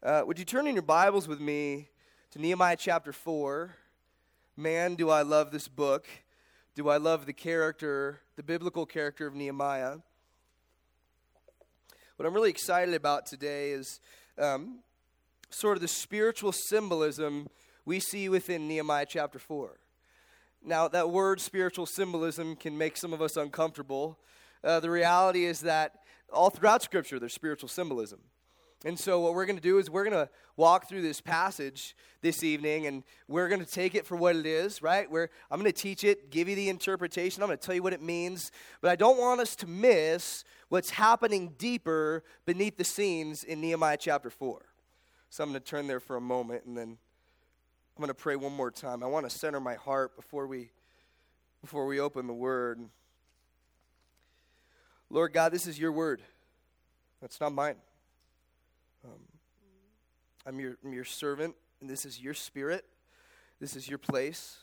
Uh, would you turn in your Bibles with me to Nehemiah chapter 4? Man, do I love this book. Do I love the character, the biblical character of Nehemiah? What I'm really excited about today is um, sort of the spiritual symbolism we see within Nehemiah chapter 4. Now, that word spiritual symbolism can make some of us uncomfortable. Uh, the reality is that all throughout Scripture, there's spiritual symbolism. And so, what we're going to do is we're going to walk through this passage this evening and we're going to take it for what it is, right? Where I'm going to teach it, give you the interpretation, I'm going to tell you what it means, but I don't want us to miss what's happening deeper beneath the scenes in Nehemiah chapter 4. So, I'm going to turn there for a moment and then I'm going to pray one more time. I want to center my heart before we before we open the word. Lord God, this is your word. That's not mine. Um, I'm, your, I'm your servant, and this is your spirit. This is your place.